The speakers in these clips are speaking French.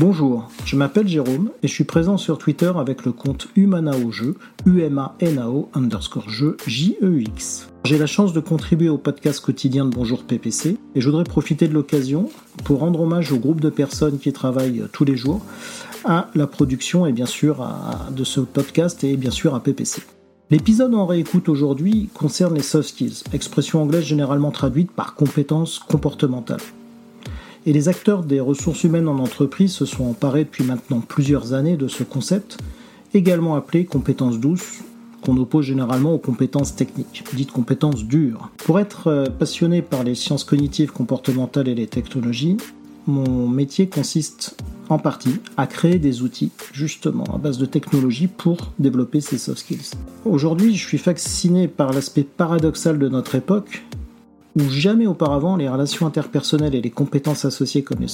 Bonjour, je m'appelle Jérôme et je suis présent sur Twitter avec le compte Humanao Jeu, U-M-A-N-A-O underscore jeu, J-E-X. J'ai la chance de contribuer au podcast quotidien de Bonjour PPC et je voudrais profiter de l'occasion pour rendre hommage au groupe de personnes qui travaillent tous les jours à la production et bien sûr de ce podcast et bien sûr à PPC. L'épisode en réécoute aujourd'hui concerne les soft skills, expression anglaise généralement traduite par compétences comportementales. Et les acteurs des ressources humaines en entreprise se sont emparés depuis maintenant plusieurs années de ce concept, également appelé compétences douces, qu'on oppose généralement aux compétences techniques, dites compétences dures. Pour être euh, passionné par les sciences cognitives comportementales et les technologies, mon métier consiste en partie à créer des outils justement à base de technologie pour développer ces soft skills. Aujourd'hui, je suis fasciné par l'aspect paradoxal de notre époque où jamais auparavant les relations interpersonnelles et les compétences associées comme les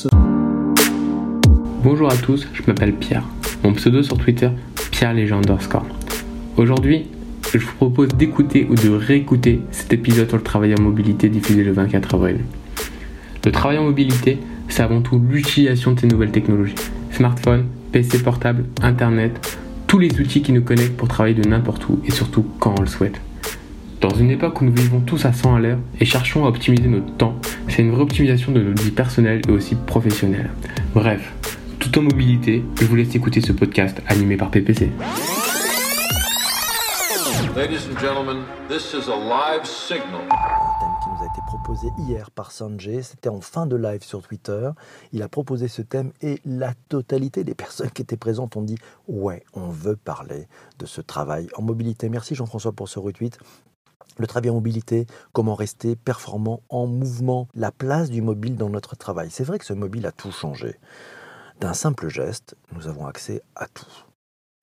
Bonjour à tous, je m'appelle Pierre. Mon pseudo sur Twitter, Pierre underscore. Aujourd'hui, je vous propose d'écouter ou de réécouter cet épisode sur le travail en mobilité diffusé le 24 avril. Le travail en mobilité, c'est avant tout l'utilisation de ces nouvelles technologies. Smartphone, PC portable, Internet, tous les outils qui nous connectent pour travailler de n'importe où et surtout quand on le souhaite. Dans une époque où nous vivons tous à 100 à l'heure et cherchons à optimiser notre temps, c'est une vraie optimisation de notre vie personnelle et aussi professionnelle. Bref, tout en mobilité, je vous laisse écouter ce podcast animé par PPC. Ladies and gentlemen, this is a live signal. Un thème qui nous a été proposé hier par Sanjay, c'était en fin de live sur Twitter. Il a proposé ce thème et la totalité des personnes qui étaient présentes ont dit ouais, on veut parler de ce travail en mobilité. Merci Jean-François pour ce retweet. Le travail en mobilité, comment rester performant en mouvement, la place du mobile dans notre travail. C'est vrai que ce mobile a tout changé. D'un simple geste, nous avons accès à tout.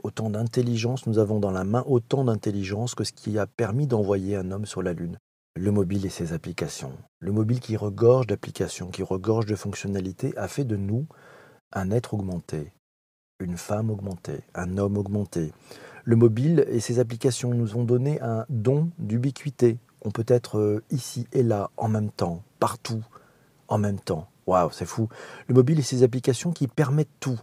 Autant d'intelligence nous avons dans la main, autant d'intelligence que ce qui a permis d'envoyer un homme sur la Lune. Le mobile et ses applications. Le mobile qui regorge d'applications, qui regorge de fonctionnalités, a fait de nous un être augmenté, une femme augmentée, un homme augmenté. Le mobile et ses applications nous ont donné un don d'ubiquité. On peut être euh, ici et là en même temps, partout, en même temps. Waouh, c'est fou. Le mobile et ses applications qui permettent tout.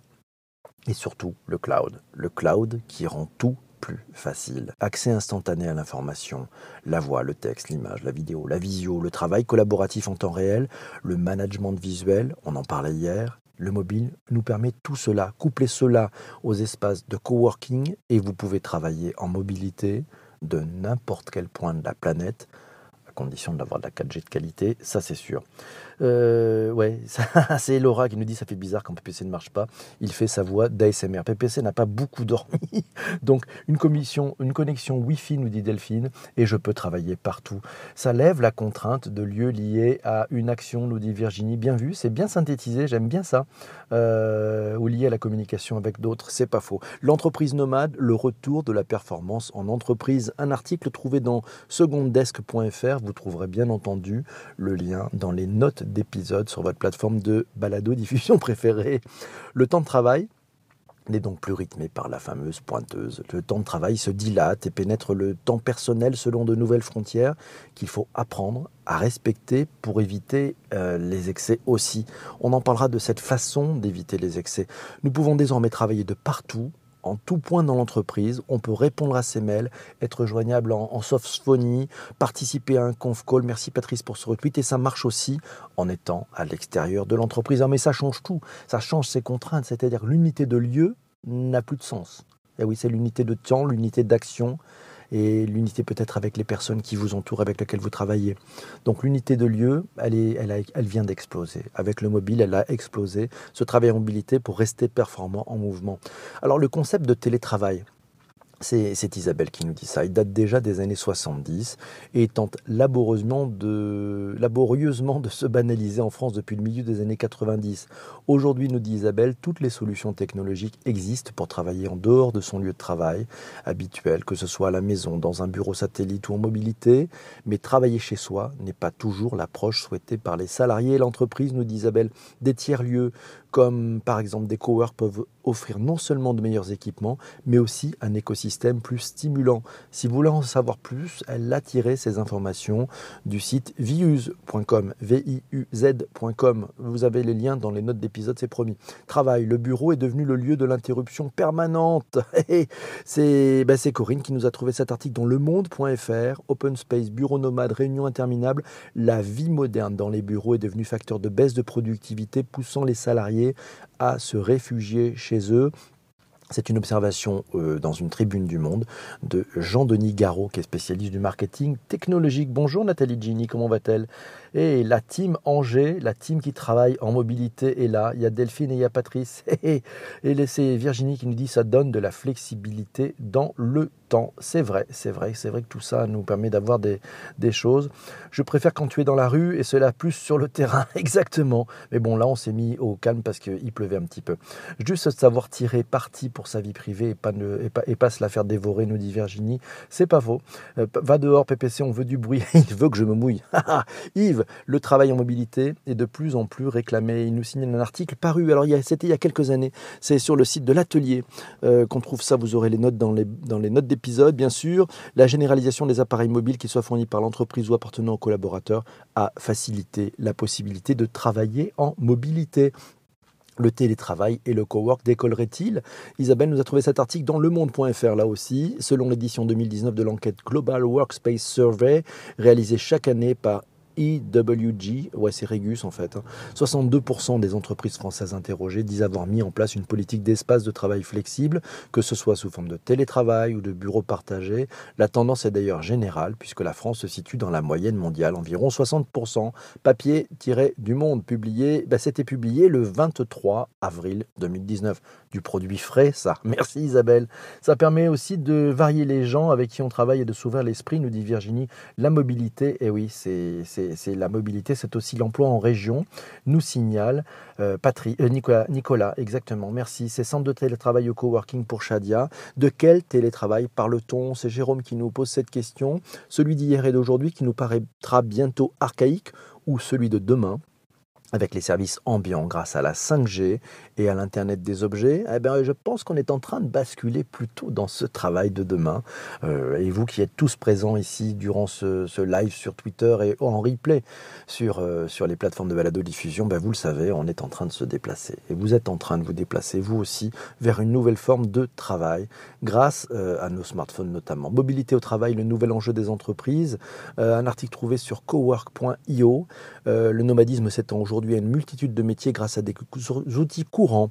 Et surtout, le cloud. Le cloud qui rend tout plus facile. Accès instantané à l'information, la voix, le texte, l'image, la vidéo, la visio, le travail collaboratif en temps réel, le management visuel, on en parlait hier, le mobile nous permet tout cela, coupler cela aux espaces de coworking et vous pouvez travailler en mobilité de n'importe quel point de la planète, à condition d'avoir de la 4G de qualité, ça c'est sûr. Euh, ouais, c'est Laura qui nous dit ça fait bizarre quand PPC ne marche pas. Il fait sa voix d'ASMR. PPC n'a pas beaucoup dormi, donc une, commission, une connexion Wi-Fi nous dit Delphine, et je peux travailler partout. Ça lève la contrainte de lieux liés à une action, nous dit Virginie. Bien vu, c'est bien synthétisé, j'aime bien ça. Euh, ou lié à la communication avec d'autres, c'est pas faux. L'entreprise nomade, le retour de la performance en entreprise. Un article trouvé dans secondedesk.fr. Vous trouverez bien entendu le lien dans les notes d'épisodes sur votre plateforme de balado-diffusion préférée. Le temps de travail n'est donc plus rythmé par la fameuse pointeuse. Le temps de travail se dilate et pénètre le temps personnel selon de nouvelles frontières qu'il faut apprendre à respecter pour éviter euh, les excès aussi. On en parlera de cette façon d'éviter les excès. Nous pouvons désormais travailler de partout, en tout point dans l'entreprise. On peut répondre à ses mails, être joignable en, en softphonie, participer à un conf call. Merci Patrice pour ce retweet. Et ça marche aussi en étant à l'extérieur de l'entreprise. Ah, mais ça change tout. Ça change ses contraintes. C'est-à-dire l'unité de lieu n'a plus de sens. Et oui, c'est l'unité de temps, l'unité d'action et l'unité peut-être avec les personnes qui vous entourent, avec lesquelles vous travaillez. Donc l'unité de lieu, elle, vient d'exploser. Avec le mobile, elle a explosé. Ce travail en mobilité pour rester performant en mouvement. Alors le concept de télétravail, c'est Isabelle qui nous dit ça. Il date déjà des années 70 et tente laborieusement de, se banaliser en France depuis le milieu des années 90. Aujourd'hui, nous dit Isabelle, toutes les solutions technologiques existent pour travailler en dehors de son lieu de travail habituel, que ce soit à la maison, dans un bureau satellite ou en mobilité. Mais travailler chez soi n'est pas toujours l'approche souhaitée par les salariés et l'entreprise, nous dit Isabelle. Des tiers-lieux comme par exemple des coworks peuvent offrir non seulement de meilleurs équipements, mais aussi un écosystème plus stimulant. Si vous voulez en savoir plus, elle a tiré ces informations du site viuz.com, V-I-U-Z.com. Vous avez les liens dans les notes d'épisode, c'est promis. Travail, le bureau est devenu le lieu de l'interruption permanente. c'est ben Corinne qui nous a trouvé cet article dans lemonde.fr, Open Space, bureau nomade, réunion interminable. La vie moderne dans les bureaux est devenue facteur de baisse de productivité, poussant les salariés à se réfugier chez eux. C'est une observation euh, dans une tribune du Monde de Jean-Denis Garot, qui est spécialiste du marketing technologique. Bonjour Nathalie Gini, comment va-t-elle? Et la team Angers, la team qui travaille en mobilité est là. Il y a Delphine et il y a Patrice. Et, c'est Virginie qui nous dit ça donne de la flexibilité dans le c'est vrai, c'est vrai, c'est vrai que tout ça nous permet d'avoir des, choses. Je préfère quand tu es dans la rue et cela plus sur le terrain, exactement. Mais bon, là, on s'est mis au calme parce qu'il pleuvait un petit peu. Juste savoir tirer parti pour sa vie privée et pas, et pas se la faire dévorer, nous dit Virginie, c'est pas faux. Euh, va dehors, PPC, on veut du bruit. Il veut que je me mouille. Yves, le travail en mobilité est de plus en plus réclamé. Il nous signale un article paru, alors c'était il y a quelques années, c'est sur le site de l'atelier euh, qu'on trouve ça, vous aurez les notes dans les, notes des bien sûr, la généralisation des appareils mobiles qui soient fournis par l'entreprise ou appartenant aux collaborateurs a facilité la possibilité de travailler en mobilité. Le télétravail et le cowork décolleraient-ils? Isabelle nous a trouvé cet article dans lemonde.fr là aussi, selon l'édition 2019 de l'enquête Global Workspace Survey, réalisée chaque année par EWG, ouais c'est Regus en fait, 62% hein. des entreprises françaises interrogées disent avoir mis en place une politique d'espace de travail flexible, que ce soit sous forme de télétravail ou de bureaux partagés. La tendance est d'ailleurs générale puisque la France se situe dans la moyenne mondiale, environ 60%. Papier tiré du monde, publié, bah, c'était publié le 23 avril 2019. Du produit frais, ça. Merci Isabelle. Ça permet aussi de varier les gens avec qui on travaille et de s'ouvrir l'esprit, nous dit Virginie. La mobilité, eh oui, c'est la mobilité, c'est aussi l'emploi en région, nous signale euh, euh, Nicolas, Nicolas, exactement, merci. C'est centre de télétravail au coworking pour Shadia. De quel télétravail parle-t-on? C'est Jérôme qui nous pose cette question. Celui d'hier et d'aujourd'hui qui nous paraîtra bientôt archaïque ou celui de demain? Avec les services ambiants grâce à la 5G et à l'Internet des objets, eh bien, je pense qu'on est en train de basculer plutôt dans ce travail de demain. Euh, et vous qui êtes tous présents ici durant ce, live sur Twitter et en replay sur, euh, sur les plateformes de balado-diffusion, ben, vous le savez, on est en train de se déplacer. Et vous êtes en train de vous déplacer, vous aussi, vers une nouvelle forme de travail grâce euh, à nos smartphones notamment. Mobilité au travail, le nouvel enjeu des entreprises. un article trouvé sur cowork.io. le nomadisme s'étend aujourd'hui à une multitude de métiers grâce à des outils courants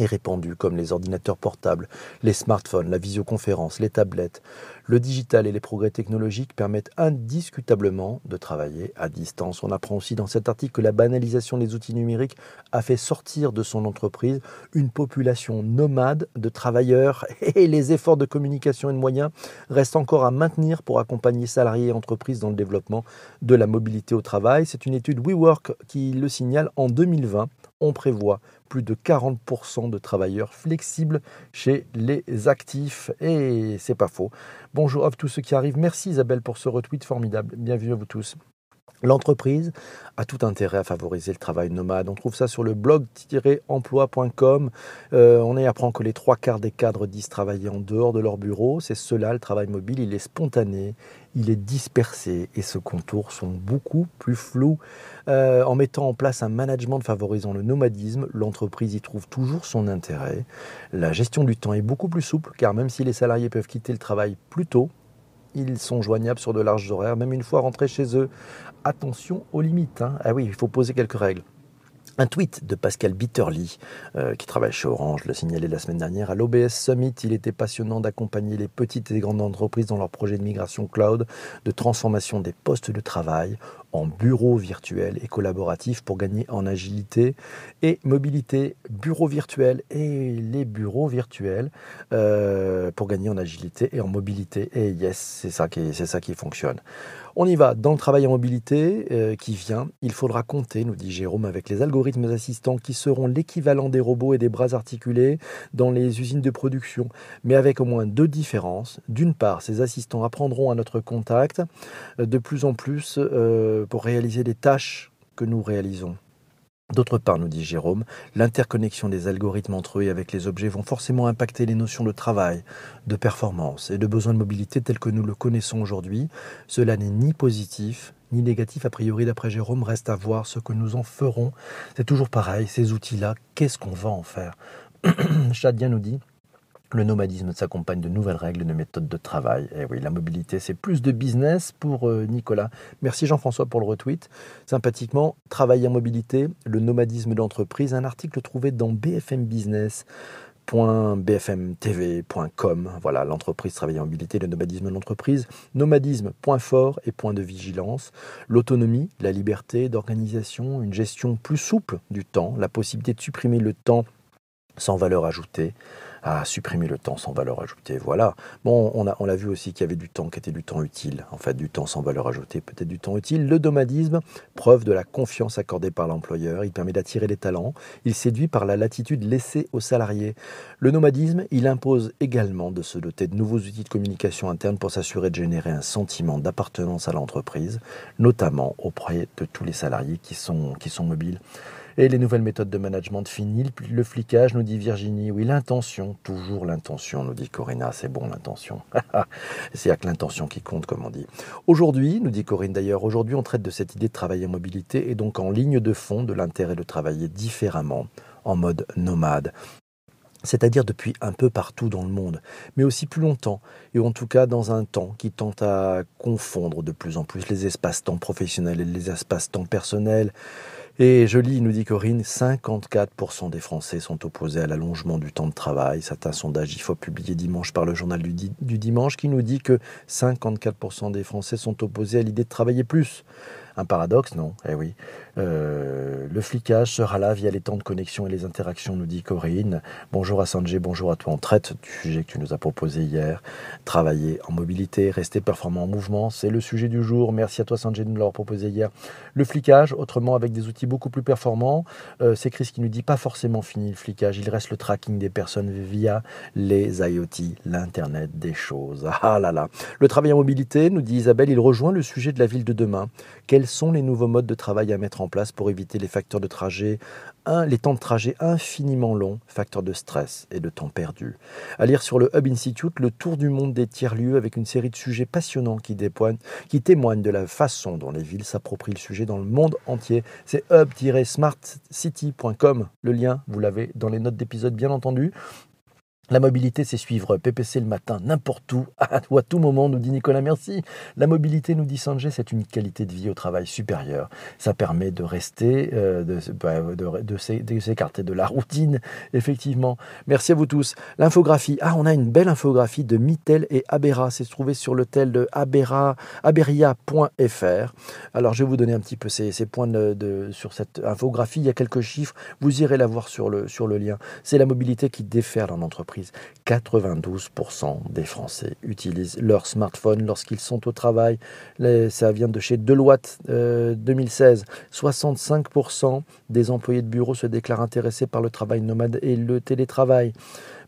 et répandus comme les ordinateurs portables, les smartphones, la visioconférence, les tablettes. Le digital et les progrès technologiques permettent indiscutablement de travailler à distance. On apprend aussi dans cet article que la banalisation des outils numériques a fait sortir de son entreprise une population nomade de travailleurs et les efforts de communication et de moyens restent encore à maintenir pour accompagner salariés et entreprises dans le développement de la mobilité au travail. C'est une étude WeWork qui le signale en 2020 on prévoit plus de 40% de travailleurs flexibles chez les actifs. Et c'est pas faux. Bonjour à tous ceux qui arrivent. Merci Isabelle pour ce retweet formidable. Bienvenue à vous tous. L'entreprise a tout intérêt à favoriser le travail nomade. On trouve ça sur le blog-emploi.com. Euh, on y apprend que les trois quarts des cadres disent travailler en dehors de leur bureau. C'est cela, le travail mobile. Il est spontané, il est dispersé et ses contours sont beaucoup plus flous. Euh, en mettant en place un management favorisant le nomadisme, l'entreprise y trouve toujours son intérêt. La gestion du temps est beaucoup plus souple car même si les salariés peuvent quitter le travail plus tôt, ils sont joignables sur de larges horaires, même une fois rentrés chez eux. Attention aux limites. Hein. Ah oui, il faut poser quelques règles. Un tweet de Pascal Bitterly, euh, qui travaille chez Orange, l'a signalé la semaine dernière. À l'OBS Summit, il était passionnant d'accompagner les petites et grandes entreprises dans leurs projets de migration cloud, de transformation des postes de travail en bureaux virtuels et collaboratifs pour gagner en agilité et mobilité. Bureaux virtuels et les bureaux virtuels euh, pour gagner en agilité et en mobilité. Et yes, c'est ça c'est ça qui fonctionne. On y va dans le travail en mobilité euh, qui vient. Il faudra compter, nous dit Jérôme, avec les algorithmes assistants qui seront l'équivalent des robots et des bras articulés dans les usines de production, mais avec au moins deux différences. D'une part, ces assistants apprendront à notre contact euh, de plus en plus euh, pour réaliser les tâches que nous réalisons. D'autre part, nous dit Jérôme, l'interconnexion des algorithmes entre eux et avec les objets vont forcément impacter les notions de travail, de performance et de besoin de mobilité tels que nous le connaissons aujourd'hui. Cela n'est ni positif ni négatif a priori d'après Jérôme, reste à voir ce que nous en ferons. C'est toujours pareil, ces outils-là, qu'est-ce qu'on va en faire? Chadien nous dit le nomadisme s'accompagne de nouvelles règles, de méthodes de travail. Et eh oui, la mobilité, c'est plus de business pour euh, Nicolas. Merci Jean-François pour le retweet. Sympathiquement, travail en mobilité, le nomadisme d'entreprise, un article trouvé dans BFM Business bfmtv.com. Voilà, l'entreprise travail en mobilité, le nomadisme de l'entreprise. Nomadisme, point fort et point de vigilance. L'autonomie, la liberté d'organisation, une gestion plus souple du temps, la possibilité de supprimer le temps sans valeur ajoutée à supprimer le temps sans valeur ajoutée. Voilà. Bon, on a, on a vu aussi qu'il y avait du temps qui était du temps utile, en fait, du temps sans valeur ajoutée, peut-être du temps utile. Le nomadisme, preuve de la confiance accordée par l'employeur, il permet d'attirer les talents, il séduit par la latitude laissée aux salariés. Le nomadisme, il impose également de se doter de nouveaux outils de communication interne pour s'assurer de générer un sentiment d'appartenance à l'entreprise, notamment auprès de tous les salariés qui sont, qui sont mobiles. Et les nouvelles méthodes de management finies, le flicage, nous dit Virginie. Oui, l'intention, toujours l'intention, nous dit Corinna. C'est bon, l'intention. C'est à que l'intention qui compte, comme on dit. Aujourd'hui, nous dit Corinne d'ailleurs, aujourd'hui on traite de cette idée de travailler en mobilité et donc en ligne de fond de l'intérêt de travailler différemment, en mode nomade c'est-à-dire depuis un peu partout dans le monde, mais aussi plus longtemps, et en tout cas dans un temps qui tente à confondre de plus en plus les espaces-temps professionnels et les espaces-temps personnels, et je lis, nous dit Corinne, 54% des Français sont opposés à l'allongement du temps de travail. C'est un sondage IFO publié dimanche par le journal du dimanche qui nous dit que 54% des Français sont opposés à l'idée de travailler plus. Un paradoxe, non? Eh oui. Euh, le flicage sera là via les temps de connexion et les interactions, nous dit Corinne. Bonjour à Sanjay, bonjour à toi. On traite du sujet que tu nous as proposé hier. Travailler en mobilité, rester performant en mouvement, c'est le sujet du jour. Merci à toi Sanjay de nous l'avoir proposé hier. Le flicage, autrement avec des outils beaucoup plus performants. Euh, c'est Chris qui nous dit pas forcément fini le flicage. Il reste le tracking des personnes via les IoT, l'Internet des choses. Ah là là. Le travail en mobilité, nous dit Isabelle, il rejoint le sujet de la ville de demain. Quels sont les nouveaux modes de travail à mettre en place pour éviter les facteurs de trajet, les temps de trajet infiniment longs, facteurs de stress et de temps perdu. À lire sur le Hub Institute, le tour du monde des tiers-lieux avec une série de sujets passionnants qui, qui témoignent de la façon dont les villes s'approprient le sujet dans le monde entier. C'est hub-smartcity.com. Le lien, vous l'avez dans les notes d'épisode, bien entendu. La mobilité, c'est suivre PPC le matin, n'importe où, ou à tout moment, nous dit Nicolas Merci. La mobilité, nous dit Sanjay, c'est une qualité de vie au travail supérieure. Ça permet de rester, euh, bah, de, s'écarter de la routine, effectivement. Merci à vous tous. L'infographie. Ah, on a une belle infographie de Mittel et Abera. C'est trouvé sur le tel de Abera, aberia.fr. Alors, je vais vous donner un petit peu ces, points sur cette infographie. Il y a quelques chiffres. Vous irez la voir sur le, sur le lien. C'est la mobilité qui déferle en entreprise. 92% des Français utilisent leur smartphone lorsqu'ils sont au travail. Ça vient de chez Deloitte 2016. Euh, 65% des employés de bureau se déclarent intéressés par le travail nomade et le télétravail.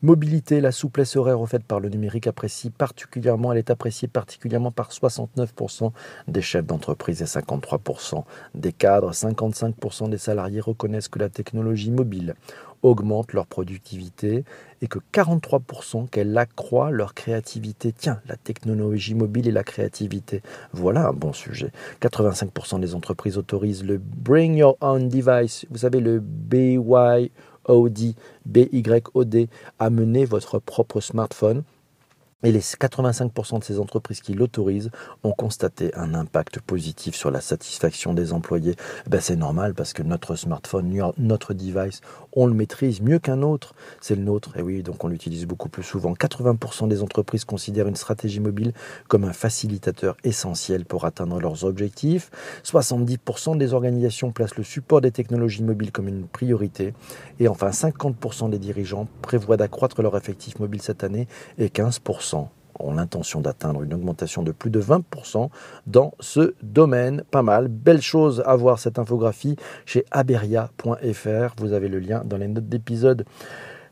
Mobilité, la souplesse horaire offerte par le numérique apprécie particulièrement, elle est appréciée particulièrement par 69% des chefs d'entreprise et 53% des cadres. 55% des salariés reconnaissent que la technologie mobile augmente leur productivité et que 43% qu'elle accroît leur créativité. Tiens, la technologie mobile et la créativité, voilà un bon sujet. 85% des entreprises autorisent le Bring Your Own Device, vous savez le BYOD, BYOD, amener votre propre smartphone. Et les 85% de ces entreprises qui l'autorisent ont constaté un impact positif sur la satisfaction des employés. Ben c'est normal parce que notre smartphone, notre device, on le maîtrise mieux qu'un autre. C'est le nôtre. Et oui, donc on l'utilise beaucoup plus souvent. 80% des entreprises considèrent une stratégie mobile comme un facilitateur essentiel pour atteindre leurs objectifs. 70% des organisations placent le support des technologies mobiles comme une priorité. Et enfin, 50% des dirigeants prévoient d'accroître leur effectif mobile cette année et 15% ont l'intention d'atteindre une augmentation de plus de 20% dans ce domaine. Pas mal. Belle chose à voir cette infographie chez aberia.fr. Vous avez le lien dans les notes d'épisode.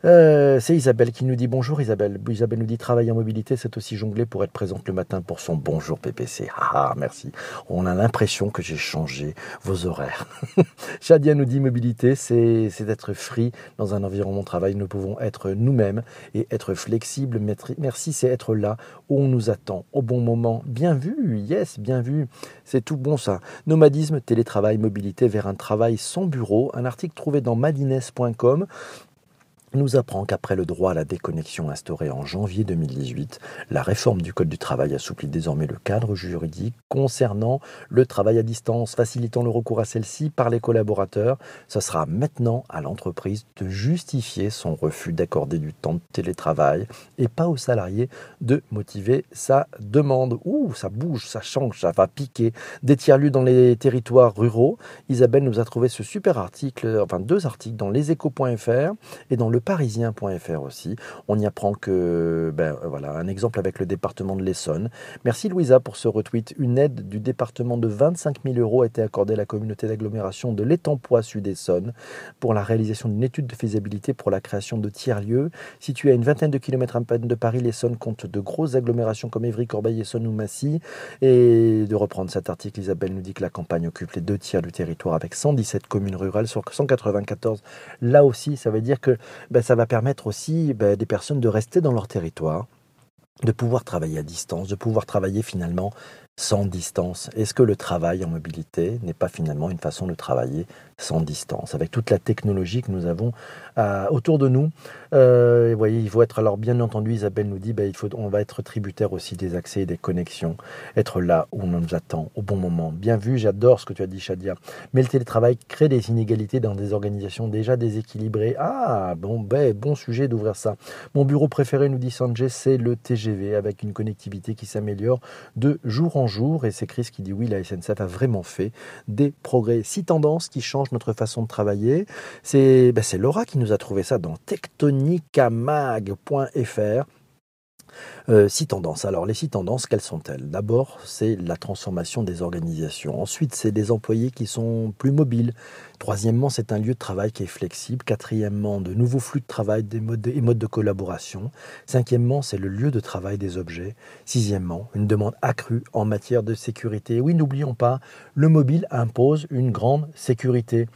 Euh, c'est Isabelle qui nous dit bonjour Isabelle. Isabelle nous dit travailler en mobilité, c'est aussi jongler pour être présente le matin pour son bonjour PPC. Ah, merci. On a l'impression que j'ai changé vos horaires. Shadia nous dit mobilité, c'est d'être free dans un environnement de travail. Nous pouvons être nous-mêmes et être flexibles. Merci, c'est être là où on nous attend au bon moment. Bien vu, yes, bien vu. C'est tout bon ça. Nomadisme, télétravail, mobilité vers un travail sans bureau. Un article trouvé dans madines.com nous apprend qu'après le droit à la déconnexion instauré en janvier 2018, la réforme du Code du travail assouplit désormais le cadre juridique concernant le travail à distance, facilitant le recours à celle-ci par les collaborateurs. Ce sera maintenant à l'entreprise de justifier son refus d'accorder du temps de télétravail et pas aux salariés de motiver sa demande. Ouh, ça bouge, ça change, ça va piquer. Des tiers-lieux dans les territoires ruraux. Isabelle nous a trouvé ce super article, enfin deux articles dans leséchos.fr et dans le parisien.fr aussi. On y apprend que, ben, voilà, un exemple avec le département de l'Essonne. Merci Louisa pour ce retweet. Une aide du département de 25 000 euros a été accordée à la communauté d'agglomération de l'Étampois Sud-Essonne pour la réalisation d'une étude de faisabilité pour la création de tiers-lieux. Situé à une vingtaine de kilomètres à peine de Paris, l'Essonne compte de grosses agglomérations comme Évry, Corbeil, Essonne ou Massy. Et de reprendre cet article, Isabelle nous dit que la campagne occupe les deux tiers du territoire avec 117 communes rurales sur 194. Là aussi, ça veut dire que ben, ça va permettre aussi ben, des personnes de rester dans leur territoire, de pouvoir travailler à distance, de pouvoir travailler finalement sans distance. Est-ce que le travail en mobilité n'est pas finalement une façon de travailler sans distance, avec toute la technologie que nous avons euh, autour de nous. Euh, vous voyez, il faut être, alors bien entendu, Isabelle nous dit, faut, on va être tributaire aussi des accès et des connexions, être là où on nous attend, au bon moment. Bien vu, j'adore ce que tu as dit, Shadia. Mais le télétravail crée des inégalités dans des organisations déjà déséquilibrées. Ah, bon, ben, bon sujet d'ouvrir ça. Mon bureau préféré, nous dit Sanjay, c'est le TGV, avec une connectivité qui s'améliore de jour en jour. Et c'est Chris qui dit, oui, la SNCF a vraiment fait des progrès. Six tendances qui changent notre façon de travailler. C'est ben Laura qui nous a trouvé ça dans tectonicamag.fr. Euh, six tendances. Alors les six tendances, quelles sont-elles? D'abord, c'est la transformation des organisations. Ensuite, c'est des employés qui sont plus mobiles. Troisièmement, c'est un lieu de travail qui est flexible. Quatrièmement, de nouveaux flux de travail et modes de collaboration. Cinquièmement, c'est le lieu de travail des objets. Sixièmement, une demande accrue en matière de sécurité. Oui, n'oublions pas, le mobile impose une grande sécurité.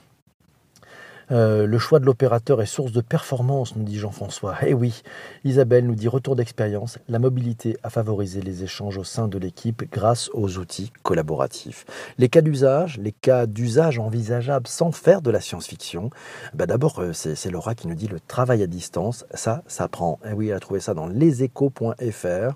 Euh, le choix de l'opérateur est source de performance, nous dit Jean-François. Eh oui, Isabelle nous dit retour d'expérience, la mobilité a favorisé les échanges au sein de l'équipe grâce aux outils collaboratifs. Les cas d'usage, les cas d'usage envisageables sans faire de la science-fiction, bah d'abord euh, c'est Laura qui nous dit le travail à distance, ça, ça prend. Eh oui, elle a trouvé ça dans leséchos.fr.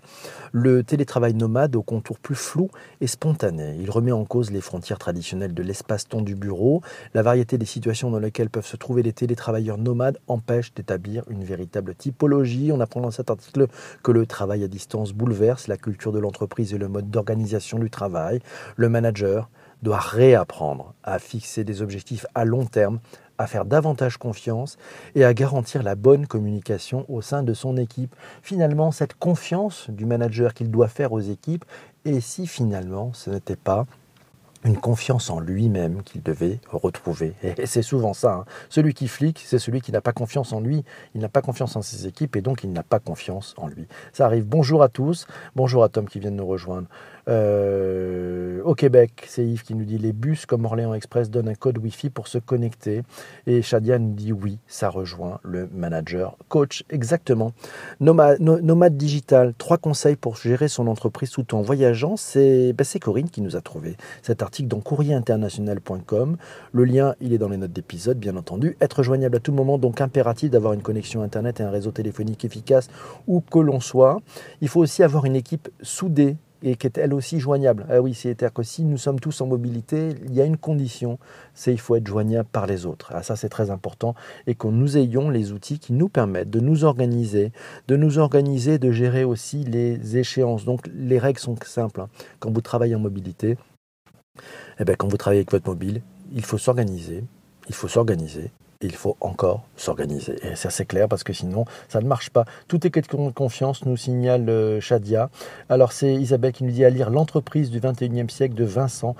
Le télétravail nomade au contour plus flou et spontané. Il remet en cause les frontières traditionnelles de l'espace-temps du bureau, la variété des situations dans lesquelles se trouver les télétravailleurs nomades empêche d'établir une véritable typologie. On apprend dans cet article que le travail à distance bouleverse la culture de l'entreprise et le mode d'organisation du travail. Le manager doit réapprendre à fixer des objectifs à long terme, à faire davantage confiance et à garantir la bonne communication au sein de son équipe. Finalement, cette confiance du manager qu'il doit faire aux équipes, et si finalement ce n'était pas une confiance en lui-même qu'il devait retrouver. Et c'est souvent ça. Hein. Celui qui flique, c'est celui qui n'a pas confiance en lui, il n'a pas confiance en ses équipes et donc il n'a pas confiance en lui. Ça arrive. Bonjour à tous. Bonjour à Tom qui vient de nous rejoindre. Euh, au Québec, c'est Yves qui nous dit les bus comme Orléans Express donnent un code Wi-Fi pour se connecter. Et Shadia nous dit oui, ça rejoint le manager coach. Exactement. Nomade, digital, trois conseils pour gérer son entreprise tout en voyageant. C'est ben Corinne qui nous a trouvé cet article dans courrierinternational.com. Le lien, il est dans les notes d'épisode, bien entendu. Être joignable à tout moment, donc impératif d'avoir une connexion Internet et un réseau téléphonique efficace où que l'on soit. Il faut aussi avoir une équipe soudée et qui est elle aussi joignable. Ah oui, c'est-à-dire que si nous sommes tous en mobilité, il y a une condition, c'est il faut être joignable par les autres. Ah, ça, c'est très important et que nous ayons les outils qui nous permettent de nous organiser, de nous organiser, de gérer aussi les échéances. Donc, les règles sont simples. Hein. Quand vous travaillez en mobilité, eh bien, quand vous travaillez avec votre mobile, il faut s'organiser, il faut s'organiser, il faut encore s'organiser. Et ça c'est clair parce que sinon ça ne marche pas. Tout est question de confiance, nous signale euh, Shadia. Alors c'est Isabelle qui nous dit à lire L'entreprise du 21e siècle de Vincent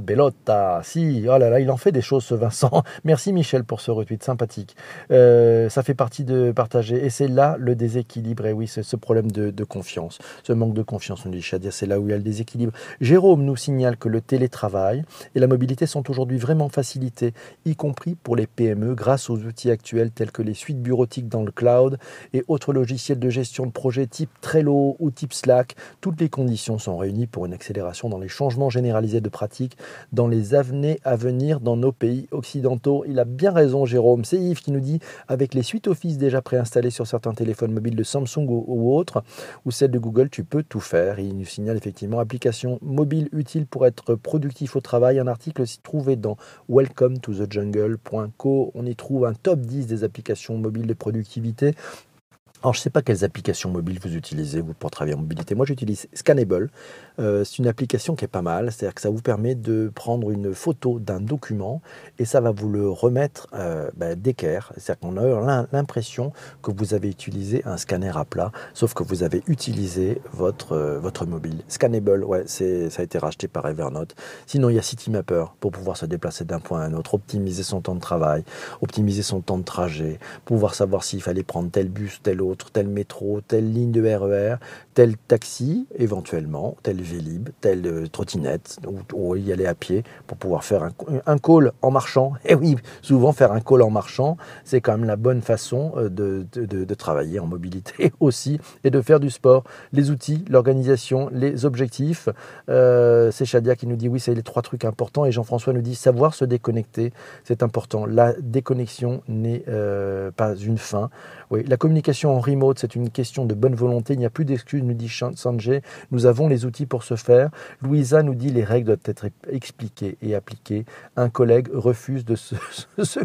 Bellotta. Si, oh là là, il en fait des choses, ce Vincent. Merci Michel pour ce retweet sympathique. Euh, ça fait partie de partager. Et c'est là le déséquilibre. Et oui, c'est ce problème de, confiance, ce manque de confiance, nous dit. C'est là où il y a le déséquilibre. Jérôme nous signale que le télétravail et la mobilité sont aujourd'hui vraiment facilités, y compris pour les PME, grâce aux outils actuels tels que les suites bureautiques dans le cloud et autres logiciels de gestion de projet type Trello ou type Slack. Toutes les conditions sont réunies pour une accélération dans les changements généralisés de pratiques dans les années à venir dans nos pays occidentaux. Il a bien raison, Jérôme. C'est Yves qui nous dit avec les suites Office déjà préinstallées sur certains téléphones mobiles de Samsung ou, autres, ou celles de Google, tu peux tout faire. il nous signale effectivement application mobile utile pour être productif au travail. Un article s'y trouvé dans welcome to the jungle.co. On y trouve un top 10 des applications mobiles de productivité. Alors, je ne sais pas quelles applications mobiles vous utilisez pour travailler en mobilité. Moi, j'utilise Scannable. Euh, c'est une application qui est pas mal. C'est-à-dire que ça vous permet de prendre une photo d'un document et ça va vous le remettre euh, ben, d'équerre. C'est-à-dire qu'on a l'impression que vous avez utilisé un scanner à plat, sauf que vous avez utilisé votre, euh, votre mobile. Scannable, ouais, ça a été racheté par Evernote. Sinon, il y a CityMapper pour pouvoir se déplacer d'un point à un autre, optimiser son temps de travail, optimiser son temps de trajet, pouvoir savoir s'il fallait prendre tel bus, tel autre tel métro, telle ligne de RER, e tel taxi éventuellement, tel Vélib, telle euh, trottinette, ou, y aller à pied pour pouvoir faire un, call en marchant. Et oui, souvent faire un call en marchant, c'est quand même la bonne façon euh, de, de, travailler en mobilité aussi et de faire du sport. Les outils, l'organisation, les objectifs. Euh, c'est Shadia qui nous dit oui, c'est les trois trucs importants. Et Jean-François nous dit savoir se déconnecter, c'est important. La déconnexion n'est pas une fin. Oui, la communication en remote, c'est une question de bonne volonté. Il n'y a plus d'excuses, nous dit Sanjay. Nous avons les outils pour ce faire. Louisa nous dit les règles doivent être expliquées et appliquées. Un collègue refuse de se,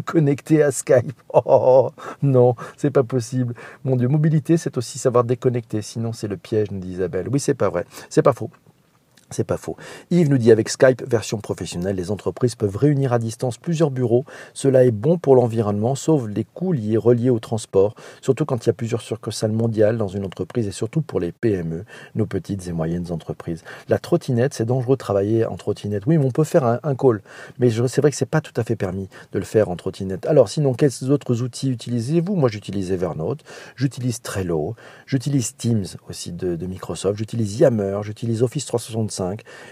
connecter à Skype. Oh non, c'est pas possible. Mon Dieu, mobilité, c'est aussi savoir déconnecter. Sinon, c'est le piège, nous dit Isabelle. Oui, c'est pas vrai. C'est pas faux. C'est pas faux. Yves nous dit avec Skype, version professionnelle, les entreprises peuvent réunir à distance plusieurs bureaux. Cela est bon pour l'environnement, sauf les coûts liés reliés au transport, surtout quand il y a plusieurs succursales mondiales dans une entreprise et surtout pour les PME, nos petites et moyennes entreprises. La trottinette, c'est dangereux de travailler en trottinette. Oui, mais on peut faire un, call, mais c'est vrai que c'est pas tout à fait permis de le faire en trottinette. Alors, sinon, quels autres outils utilisez-vous? Moi, j'utilise Evernote, j'utilise Trello, j'utilise Teams aussi de, de Microsoft, j'utilise Yammer, j'utilise Office 365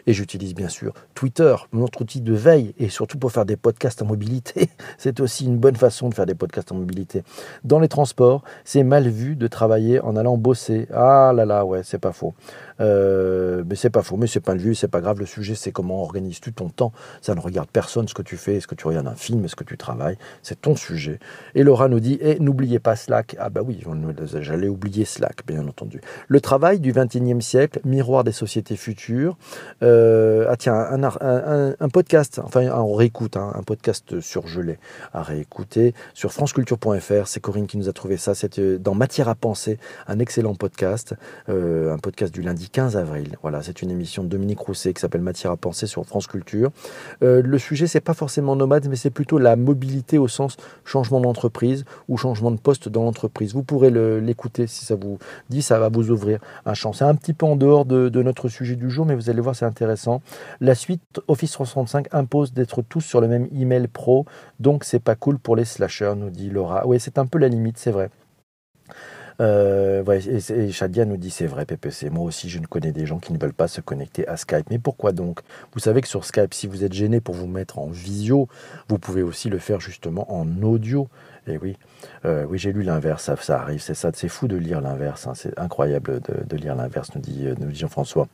et j'utilise bien sûr Twitter, notre outil de veille, et surtout pour faire des podcasts en mobilité. C'est aussi une bonne façon de faire des podcasts en mobilité. Dans les transports, c'est mal vu de travailler en allant bosser. Ah là là, ouais, c'est pas faux. Euh, mais c'est pas faux, mais c'est pas le vu, c'est pas grave. Le sujet, c'est comment organises-tu ton temps. Ça ne regarde personne ce que tu fais. Est-ce que tu regardes un film? Est-ce que tu travailles? C'est ton sujet. Et Laura nous dit et n'oubliez pas Slack. Ah bah oui, j'allais oublier Slack, bien entendu. Le travail du 21e siècle, miroir des sociétés futures. Euh, ah tiens, un, podcast, enfin on réécoute, hein, un podcast surgelé à réécouter sur franceculture.fr. C'est Corinne qui nous a trouvé ça. C'est euh, dans Matière à penser, un excellent podcast, un podcast du lundi 15 avril. Voilà, c'est une émission de Dominique Rousset qui s'appelle Matière à penser sur France Culture. Euh, le sujet, c'est pas forcément nomade, mais c'est plutôt la mobilité au sens changement d'entreprise ou changement de poste dans l'entreprise. Vous pourrez l'écouter si ça vous dit, ça va vous ouvrir un champ. C'est un petit peu en dehors de, notre sujet du jour, mais vous allez voir, c'est intéressant. La suite Office 365 impose d'être tous sur le même email pro, donc c'est pas cool pour les slashers, nous dit Laura. Oui, c'est un peu la limite, c'est vrai. Euh, et, Shadia nous dit c'est vrai PPC, moi aussi je ne connais des gens qui ne veulent pas se connecter à Skype. Mais pourquoi donc? Vous savez que sur Skype, si vous êtes gêné pour vous mettre en visio, vous pouvez aussi le faire justement en audio. Et oui, euh, oui, j'ai lu l'inverse, ça, arrive, c'est ça, c'est fou de lire l'inverse, hein. c'est incroyable de, lire l'inverse, nous dit, euh, nous Jean-François.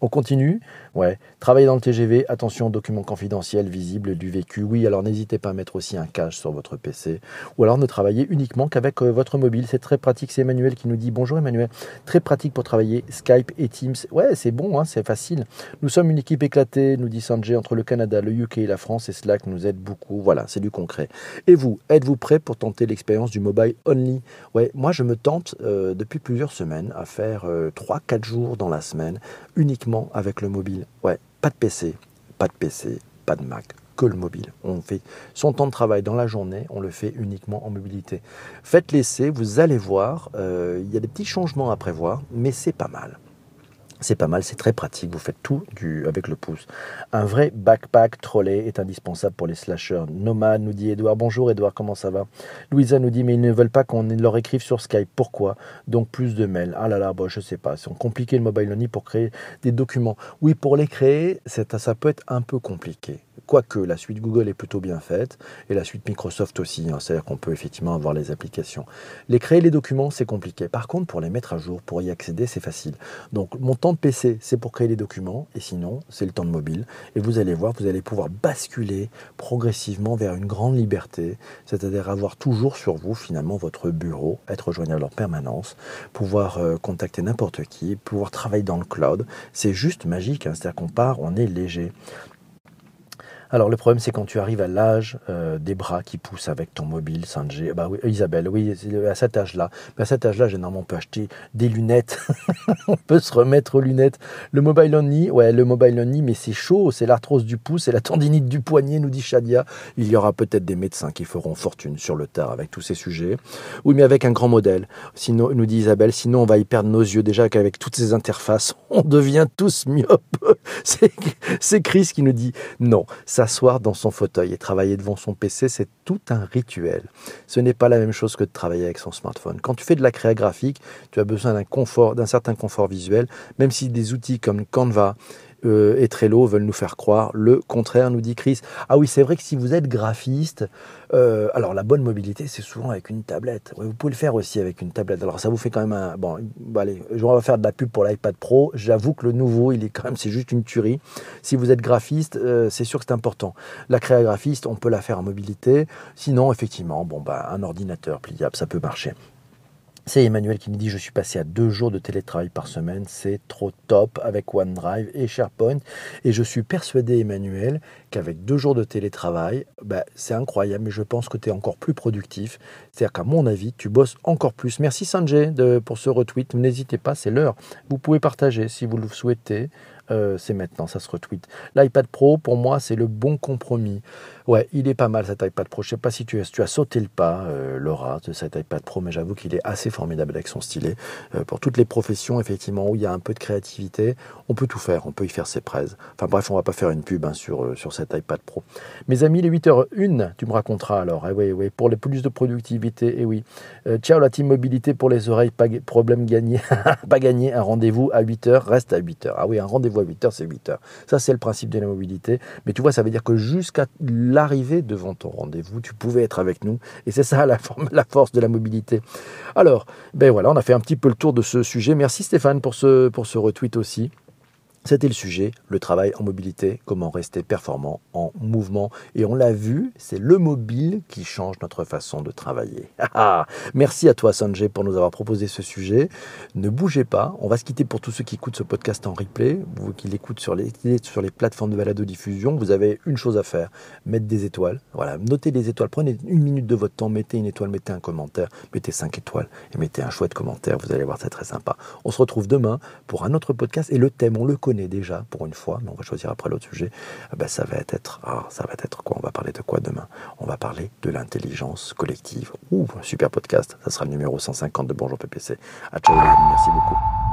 On continue, ouais. Travailler dans le TGV, attention documents confidentiels visibles du vécu. Oui, alors n'hésitez pas à mettre aussi un cache sur votre PC, ou alors ne travailler uniquement qu'avec euh, votre mobile. C'est très pratique. C'est Emmanuel qui nous dit bonjour Emmanuel, très pratique pour travailler Skype et Teams. Ouais, c'est bon, hein, c'est facile. Nous sommes une équipe éclatée, nous dit Sanjay, entre le Canada, le UK et la France, et Slack nous aide beaucoup. Voilà, c'est du concret. Et vous, êtes-vous prêt pour tenter l'expérience du mobile only. Ouais, moi je me tente euh, depuis plusieurs semaines à faire 3-4 euh, jours dans la semaine uniquement avec le mobile. Ouais, pas de PC, pas de PC, pas de Mac, que le mobile. On fait son temps de travail dans la journée, on le fait uniquement en mobilité. Faites l'essai, vous allez voir, euh, il y a des petits changements à prévoir, mais c'est pas mal. C'est pas mal, c'est très pratique, vous faites tout avec le pouce. Un vrai backpack trolley est indispensable pour les slashers. Nomad nous dit Edouard, bonjour Edouard, comment ça va? Louisa nous dit mais ils ne veulent pas qu'on leur écrive sur Skype, pourquoi? Donc plus de mails. Ah là là, bon, je sais pas, c'est compliqué le mobile only pour créer des documents. Oui, pour les créer, ça peut être un peu compliqué. Quoique la suite Google est plutôt bien faite et la suite Microsoft aussi, hein. c'est-à-dire qu'on peut effectivement avoir les applications. Les créer les documents, c'est compliqué. Par contre, pour les mettre à jour, pour y accéder, c'est facile. Donc mon temps PC, c'est pour créer les documents et sinon, c'est le temps de mobile. Et vous allez voir, vous allez pouvoir basculer progressivement vers une grande liberté, c'est-à-dire avoir toujours sur vous finalement votre bureau, être joignable en permanence, pouvoir euh, contacter n'importe qui, pouvoir travailler dans le cloud. C'est juste magique, hein. c'est-à-dire qu'on part, on est léger. Alors le problème c'est quand tu arrives à l'âge euh, des bras qui poussent avec ton mobile 5G. Bah oui, Isabelle, oui, à cet âge-là. à cet âge-là, généralement on peut acheter des lunettes. on peut se remettre aux lunettes. Le mobile only, ouais, le mobile only, mais c'est chaud, c'est l'arthrose du pouce, c'est la tendinite du poignet, nous dit Shadia. Il y aura peut-être des médecins qui feront fortune sur le tard avec tous ces sujets. Oui, mais avec un grand modèle. Sinon, nous dit Isabelle, sinon on va y perdre nos yeux. Déjà qu'avec toutes ces interfaces, on devient tous myopes. c'est Chris qui nous dit non s'asseoir dans son fauteuil et travailler devant son PC, c'est tout un rituel. Ce n'est pas la même chose que de travailler avec son smartphone. Quand tu fais de la créa graphique, tu as besoin d'un confort, d'un certain confort visuel, même si des outils comme Canva, euh, et Trello veulent nous faire croire le contraire, nous dit Chris. Ah oui, c'est vrai que si vous êtes graphiste, euh, alors la bonne mobilité, c'est souvent avec une tablette. vous pouvez le faire aussi avec une tablette. Alors ça vous fait quand même un... Bon, allez, on va faire de la pub pour l'iPad Pro. J'avoue que le nouveau, il est quand même, c'est juste une tuerie. Si vous êtes graphiste, euh, c'est sûr que c'est important. La créa graphiste, on peut la faire en mobilité. Sinon, effectivement, bon, bah, un ordinateur pliable, ça peut marcher. C'est Emmanuel qui me dit je suis passé à deux jours de télétravail par semaine, c'est trop top avec OneDrive et SharePoint. Et je suis persuadé, Emmanuel, qu'avec deux jours de télétravail, bah, c'est incroyable, mais je pense que tu es encore plus productif. C'est-à-dire qu'à mon avis, tu bosses encore plus. Merci Sanjay de, pour ce retweet. N'hésitez pas, c'est l'heure. Vous pouvez partager si vous le souhaitez. Euh, c'est maintenant, ça se retweet. L'iPad Pro, pour moi, c'est le bon compromis. Ouais, il est pas mal cet iPad Pro. Je sais pas si tu as, sauté le pas, euh, Laura, de cet iPad Pro, mais j'avoue qu'il est assez formidable avec son stylet. Euh, pour toutes les professions, effectivement, où il y a un peu de créativité, on peut tout faire. On peut y faire ses praises. Enfin bref, on va pas faire une pub hein, sur, sur cet iPad Pro. Mes amis, les 8h01, tu me raconteras alors. Eh oui, oui, pour les plus de productivité, eh oui. ciao la team mobilité pour les oreilles, pas problème gagné. pas gagné, un rendez-vous à 8h, reste à 8h. Ah oui, un rendez-vous à 8 heures, c'est 8 heures. Ça, c'est le principe de la mobilité. Mais tu vois, ça veut dire que jusqu'à l'arrivée devant ton rendez-vous, tu pouvais être avec nous. Et c'est ça la, force de la mobilité. Alors, ben voilà, on a fait un petit peu le tour de ce sujet. Merci Stéphane pour ce retweet aussi. C'était le sujet, le travail en mobilité, comment rester performant en mouvement. Et on l'a vu, c'est le mobile qui change notre façon de travailler. Ah, merci à toi Sanjay pour nous avoir proposé ce sujet. Ne bougez pas, on va se quitter pour tous ceux qui écoutent ce podcast en replay, vous qui l'écoutent sur les, sur les plateformes de balado-diffusion, vous avez une chose à faire, mettre des étoiles. Voilà, notez des étoiles, prenez une minute de votre temps, mettez une étoile, mettez un commentaire, mettez cinq étoiles et mettez un chouette commentaire, vous allez voir, c'est très sympa. On se retrouve demain pour un autre podcast. Et le thème, on le connaît déjà pour une fois, mais on va choisir après l'autre sujet. Ben, ça va être, ah, ça va être quoi? On va parler de quoi demain? On va parler de l'intelligence collective. Ouh, super podcast. Ça sera le numéro 150 de Bonjour PPC. À ciao, merci beaucoup.